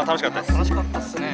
あ楽しかったです。楽しかったですね。